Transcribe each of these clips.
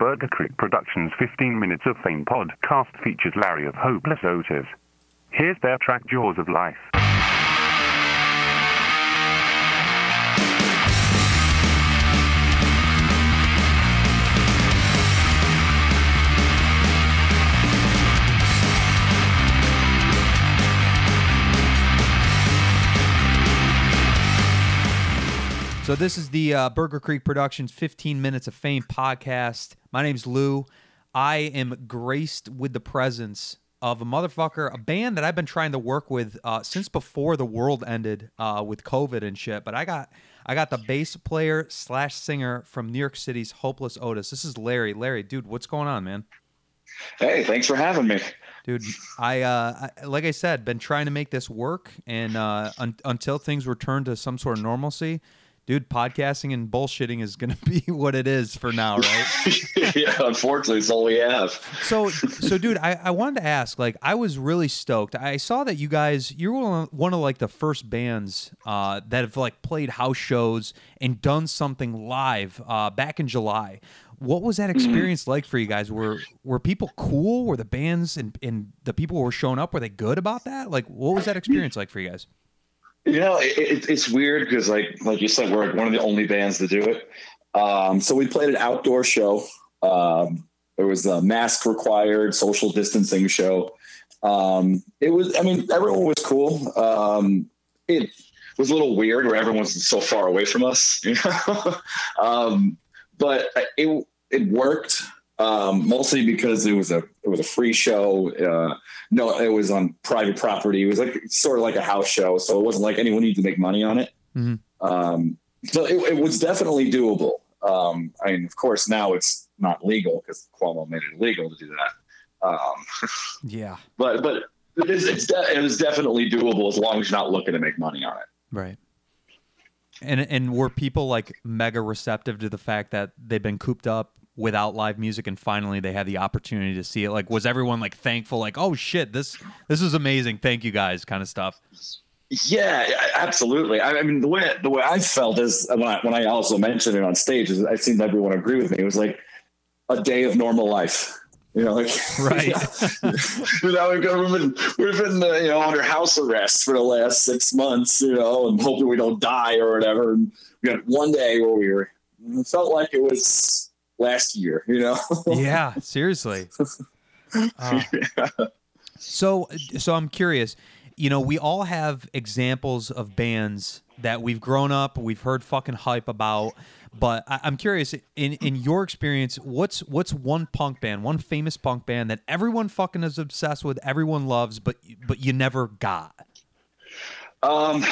Burger Creek Productions 15 Minutes of Fame podcast features Larry of Hopeless Otis. Here's their track Jaws of Life. So this is the uh, Burger Creek Productions 15 Minutes of Fame podcast. My name's Lou. I am graced with the presence of a motherfucker, a band that I've been trying to work with uh, since before the world ended uh, with COVID and shit. But I got I got the bass player slash singer from New York City's Hopeless Otis. This is Larry. Larry, dude, what's going on, man? Hey, thanks for having me. Dude, I, uh, I like I said, been trying to make this work, and uh, un- until things return to some sort of normalcy, dude, podcasting and bullshitting is going to be what it is for now, right? yeah, unfortunately, it's all we have. So, so, dude, I, I wanted to ask, like, I was really stoked. I saw that you guys, you're one of, like the first bands uh, that have like played house shows and done something live uh, back in July. What was that experience like for you guys? Were were people cool? Were the bands and, and the people who were showing up were they good about that? Like, what was that experience like for you guys? You know, it, it, it's weird because, like, like you said, we're one of the only bands to do it. Um, so we played an outdoor show. Um, there was a mask required, social distancing show. Um, it was, I mean, everyone was cool. Um, it was a little weird where everyone was so far away from us, you know. um, but it it worked um, mostly because it was a it was a free show. Uh, no, it was on private property. It was like sort of like a house show, so it wasn't like anyone needed to make money on it. Mm-hmm. Um, so it, it, was definitely doable. Um, I mean, of course, now it's not legal because Cuomo made it illegal to do that. Um, yeah, but but it, is, it's de- it was definitely doable as long as you're not looking to make money on it. Right. And and were people like mega receptive to the fact that they've been cooped up without live music and finally they had the opportunity to see it? Like was everyone like thankful like, "Oh shit, this this is amazing. Thank you guys." kind of stuff? Yeah, absolutely. I mean, the way the way I felt is when I when I also mentioned it on stage is I seemed everyone agree with me. It was like a day of normal life. You know, like right. you know, we've been we've been uh, you know under house arrest for the last six months, you know, and hoping we don't die or whatever. And we got one day where we were it felt like it was last year, you know. yeah, seriously. Uh, so, so I'm curious. You know, we all have examples of bands that we've grown up, we've heard fucking hype about but I, am curious, in in your experience, what's what's one punk band, one famous punk band that everyone fucking is obsessed with, everyone loves, but but you never got? Um,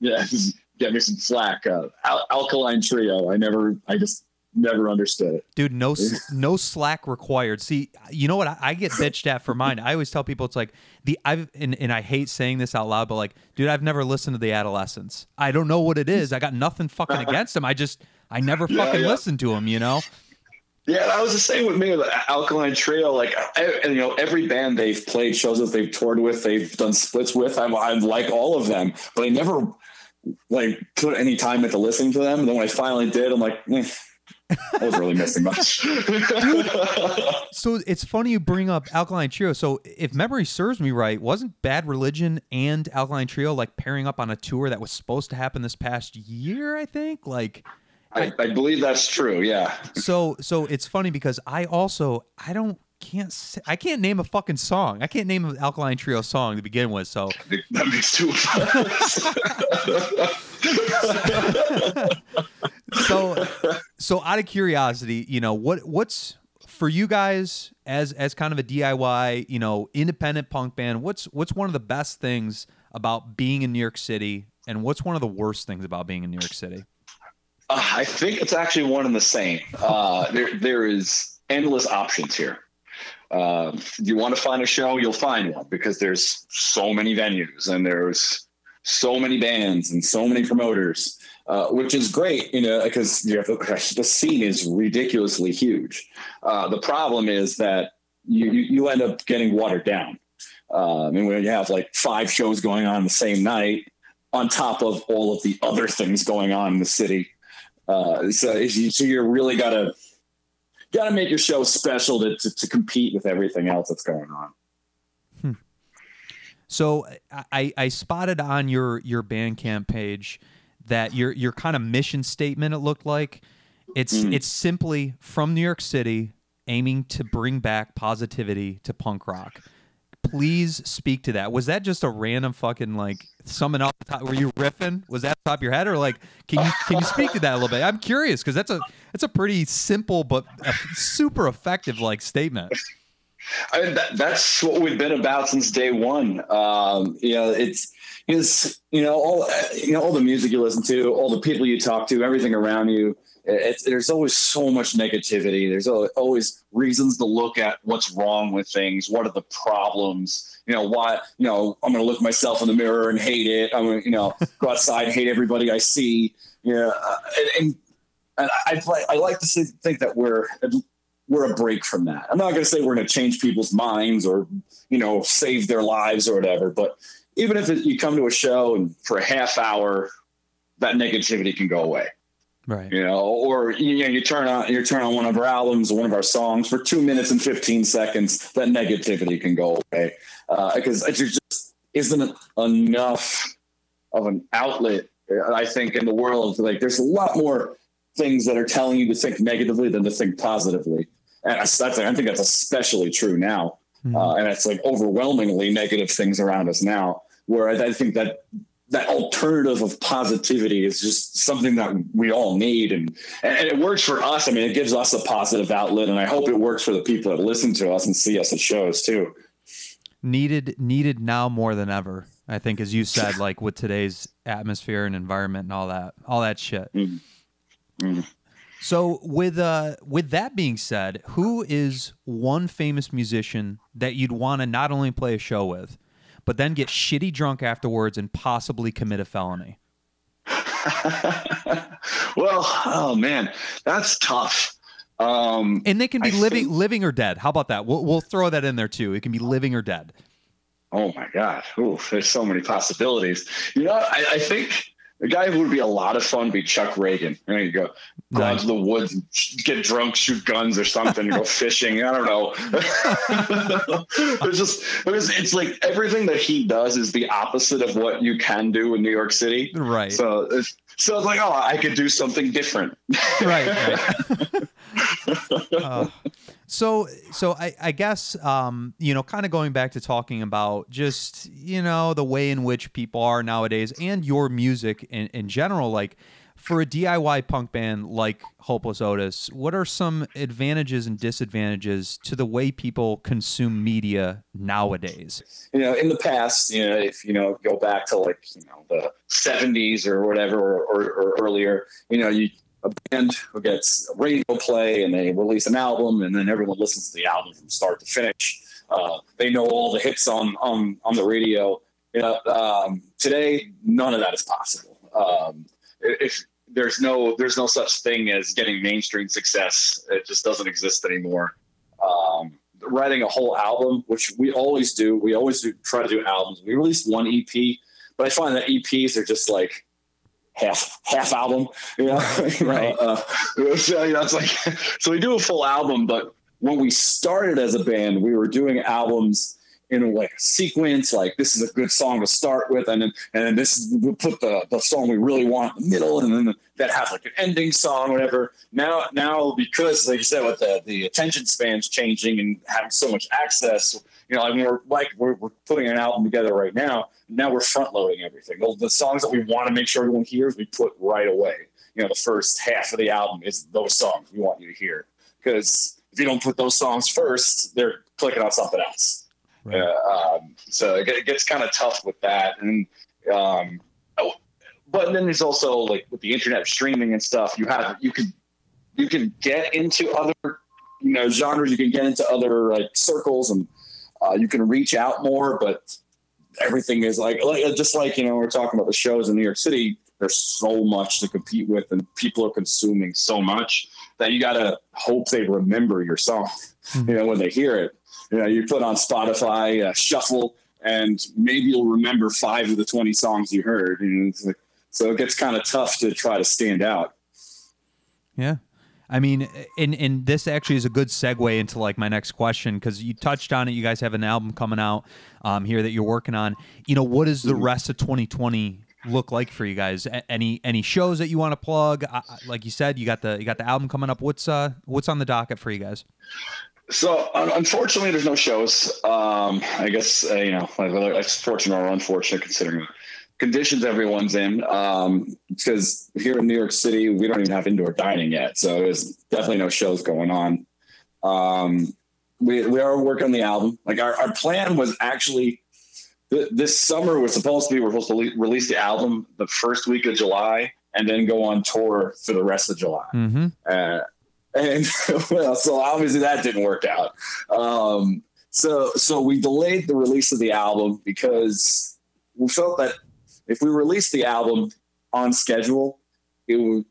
yeah, get me some slack. Uh, Al- Alkaline Trio. I never, I just never understood it. Dude, no no slack required. See, you know what? I, I, get bitched at for mine. I always tell people it's like the I've and, and I hate saying this out loud, but like, dude, I've never listened to the Adolescents. I don't know what it is. I got nothing fucking against them. I just I never yeah, fucking yeah. listened to them. you know? Yeah, that was the same with me with Alkaline Trio. Like, I, you know, every band they've played, shows that they've toured with, they've done splits with. I'm, I'm like all of them, but I never like put any time into listening to them. And then when I finally did, I'm like, eh, I was really missing much. so it's funny you bring up Alkaline Trio. So if memory serves me right, wasn't Bad Religion and Alkaline Trio like pairing up on a tour that was supposed to happen this past year? I think like. I, I believe that's true. Yeah. So so it's funny because I also I don't can't say, I can't name a fucking song. I can't name an Alkaline Trio song to begin with. So that makes two of us. so so out of curiosity, you know what what's for you guys as as kind of a DIY, you know, independent punk band. What's what's one of the best things about being in New York City, and what's one of the worst things about being in New York City? Uh, I think it's actually one and the same. Uh, there, there is endless options here. Uh, you want to find a show, you'll find one because there's so many venues and there's so many bands and so many promoters, uh, which is great, you know, because you the scene is ridiculously huge. Uh, the problem is that you, you end up getting watered down. I mean, when you have like five shows going on the same night, on top of all of the other things going on in the city, uh, so, so you're really got to got to make your show special to, to, to compete with everything else that's going on. So I, I spotted on your your Bandcamp page that your your kind of mission statement it looked like it's Mm. it's simply from New York City aiming to bring back positivity to punk rock. Please speak to that. Was that just a random fucking like summing the top? Were you riffing? Was that top of your head or like can you can you speak to that a little bit? I'm curious because that's a that's a pretty simple but super effective like statement. I mean, that, that's what we've been about since day one. Um, you know, it's it's you know all you know all the music you listen to, all the people you talk to, everything around you. It's, there's always so much negativity. There's always reasons to look at what's wrong with things. What are the problems? You know, why? You know, I'm going to look myself in the mirror and hate it. I'm going to, you know, go outside and hate everybody I see. Yeah, uh, and, and, and I, I like to think that we're we're a break from that. I'm not going to say we're going to change people's minds or, you know, save their lives or whatever. But even if it, you come to a show and for a half hour, that negativity can go away. Right. You know, or you know, you turn on you turn on one of our albums or one of our songs for two minutes and fifteen seconds. That negativity can go away because uh, it just isn't enough of an outlet. I think in the world, like there's a lot more things that are telling you to think negatively than to think positively. And I, I think that's especially true now. Mhm. Uh, and it's like overwhelmingly negative things around us now, where I, think that that alternative of positivity is just something that we all need. And, and it works for us. I mean, it gives us a positive outlet. And I hope it works for the people that listen to us and see us at shows too. needed needed now more than ever. I think, as you said, like with today's atmosphere and environment and all that, all that shit. Mhm. Mhm. So, with uh, with that being said, who is one famous musician that you'd want to not only play a show with, but then get shitty drunk afterwards and possibly commit a felony? well, oh man, that's tough. Um, And they can be I living think- living or dead. How about that? We'll we'll throw that in there too. It can be living or dead. Oh my God. Ooh, there's so many possibilities. You know, I, I think the guy who would be a lot of fun be Chuck Ragan. There you go. Go out to the woods, get drunk, shoot guns or something, go fishing. I don't know. it's just, it was, it's like everything that he does is the opposite of what you can do in New York City. Right. So, it's, so it's like, oh, I could do something different. right, right. Uh, so, so I, I guess um, you know, kind of going back to talking about just you know the way in which people are nowadays, and your music in, in general. Like for a DIY punk band like Hopeless Otis, what are some advantages and disadvantages to the way people consume media nowadays? you know, in the past, you know, if you know, go back to like you know the '70s or whatever, or, or, or earlier, you know, you a band who gets radio play and they release an album, and then everyone listens to the album from start to finish. Uh, they know all the hits on on on the radio. You know, um, today, none of that is possible. Um, if there's no there's no such thing as getting mainstream success, it just doesn't exist anymore. Um, writing a whole album, which we always do. We always do try to do albums. We release one EP, but I find that EPs are just like half half album. You know, Right. uh, so you know, it's like so we do a full album, but when we started as a band, we were doing albums in like a sequence, like this is a good song to start with, and then and then this is we put the, the song we really want in the middle, and then that has like an ending song, whatever. Now now because like you said, with the, the attention spans changing and having so much access, you know, mean we're like we're, we're putting an album together right now. Now we're front loading everything. The songs that we want to make sure everyone hears, we put right away. You know, the first half of the album is those songs we want you to hear. Because if you don't put those songs first, they're clicking on something else. Right. Uh, um, so it, it gets kind of tough with that. And um, oh, but then there's also like with the internet streaming and stuff, you have you can you can get into other you know genres. You can get into other like circles, and uh, you can reach out more. But everything is like like just like you know we're talking about the shows in New York City. There's so much to compete with, and people are consuming so much that you gotta hope they remember your song. You know when they hear it. You know you put on Spotify uh, shuffle, and maybe you'll remember five of the twenty songs you heard. And it's like, so it gets kind of tough to try to stand out. Yeah. I mean, and and this actually is a good segue into like my next question because you touched on it. You guys have an album coming out um, here that you're working on. You know, what does the Mm-hmm. rest of 2020 look like for you guys? A- any any shows that you want to plug? I- like you said, you got the you got the album coming up. What's uh what's on the docket for you guys? So un- unfortunately, there's no shows. Um, I guess uh, you know, like, whether it's fortunate or unfortunate considering the conditions everyone's in. Um, because here in New York City, we don't even have indoor dining yet, so there's definitely no shows going on. Um, we we are working on the album. Like our, our plan was actually th- this summer was supposed to be we're supposed to le- release the album the first week of July and then go on tour for the rest of July. Mm-hmm. Uh, and well, so obviously that didn't work out. Um, so so we delayed the release of the album because we felt that if we released the album on schedule, it would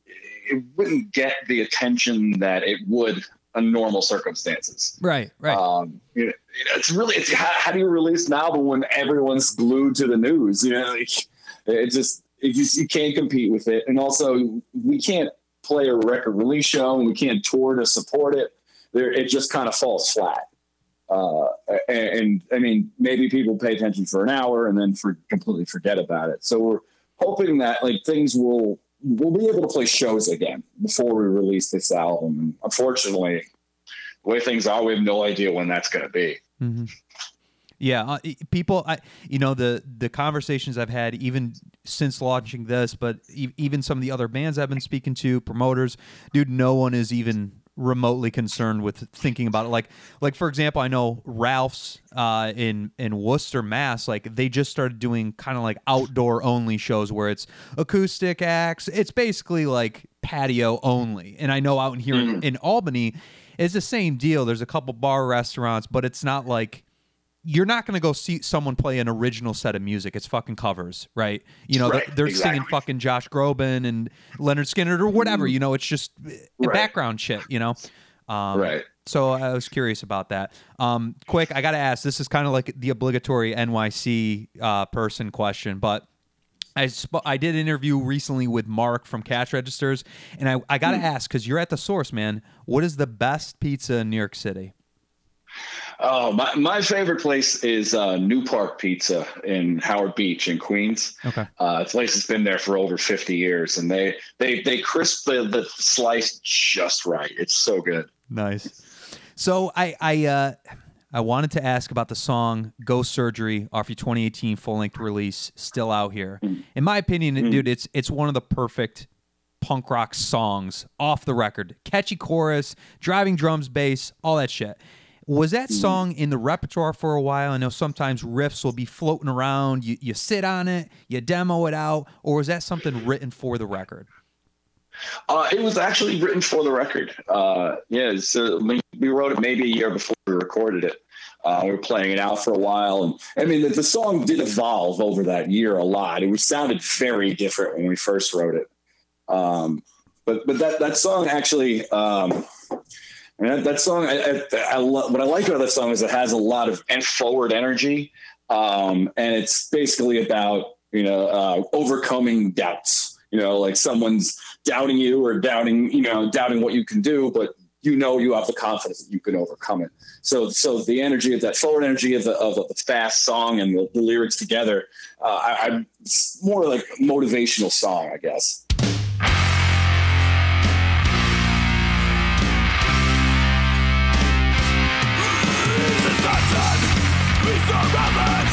it wouldn't get the attention that it would under normal circumstances. Right, right. Um, you know, it's really it's how, how do you release an album when everyone's glued to the news? You know, like, it just it just you can't compete with it, and also we can't play a record release show and we can't tour to support it. There, it just kind of falls flat. Uh, and, and I mean, maybe people pay attention for an hour and then for completely forget about it. So we're hoping that like things will we'll be able to play shows again before we release this album. And unfortunately, the way things are, we have no idea when that's going to be. Mm-hmm. Yeah, uh, people, I you know the the conversations I've had even since launching this, but e- even some of the other bands I've been speaking to, promoters, dude, no one is even remotely concerned with thinking about it. Like, like for example, I know Ralph's uh, in in Worcester, Mass. Like they just started doing kind of like outdoor only shows where it's acoustic acts. It's basically like patio only. And I know out in here in, in Albany, it's the same deal. There's a couple bar restaurants, but it's not like you're not going to go see someone play an original set of music. It's fucking covers, right? You know, Right, they're, they're singing fucking Josh Groban and Lynyrd Skynyrd or whatever. You know, it's just uh, Right. background shit. You know, um, Right. So I was curious about that. Um, quick, I got to ask. This is kind of like the obligatory NYC uh, person question, but. I, sp- I did an interview recently with Mark from Cash Registers, and I, I got to ask because you're at the source, man. What is the best pizza in New York City? Oh, my, my favorite place is uh, New Park Pizza in Howard Beach in Queens. Okay. Uh, the place has been there for over 50 years, and they they they crisp the, the slice just right. It's so good. Nice. So I I uh I wanted to ask about the song "Ghost Surgery" off your 2018 full length release, still out here. In my opinion, dude, it's it's one of the perfect punk rock songs off the record. Catchy chorus, driving drums, bass, all that shit. Was that song in the repertoire for a while? I know sometimes riffs will be floating around. You you sit on it, you demo it out, or was that something written for the record? Uh, it was actually written for the record. Uh, yeah, so we we wrote it maybe a year before we recorded it. Uh, we were playing it out for a while, and I mean the, the song did evolve over that year a lot. It was sounded very different when we first wrote it. Um, but but that that song actually, um, Mean, that, that song, I, I, I lo- what I like about that song is it has a lot of and forward energy, um, and it's basically about you know uh, overcoming doubts. You know, like someone's doubting you or doubting you know doubting what you can do, but you know you have the confidence that you can overcome it. So so the energy of that forward energy of the of the fast song and the, the lyrics together, uh, I, I'm more like motivational song, I guess. There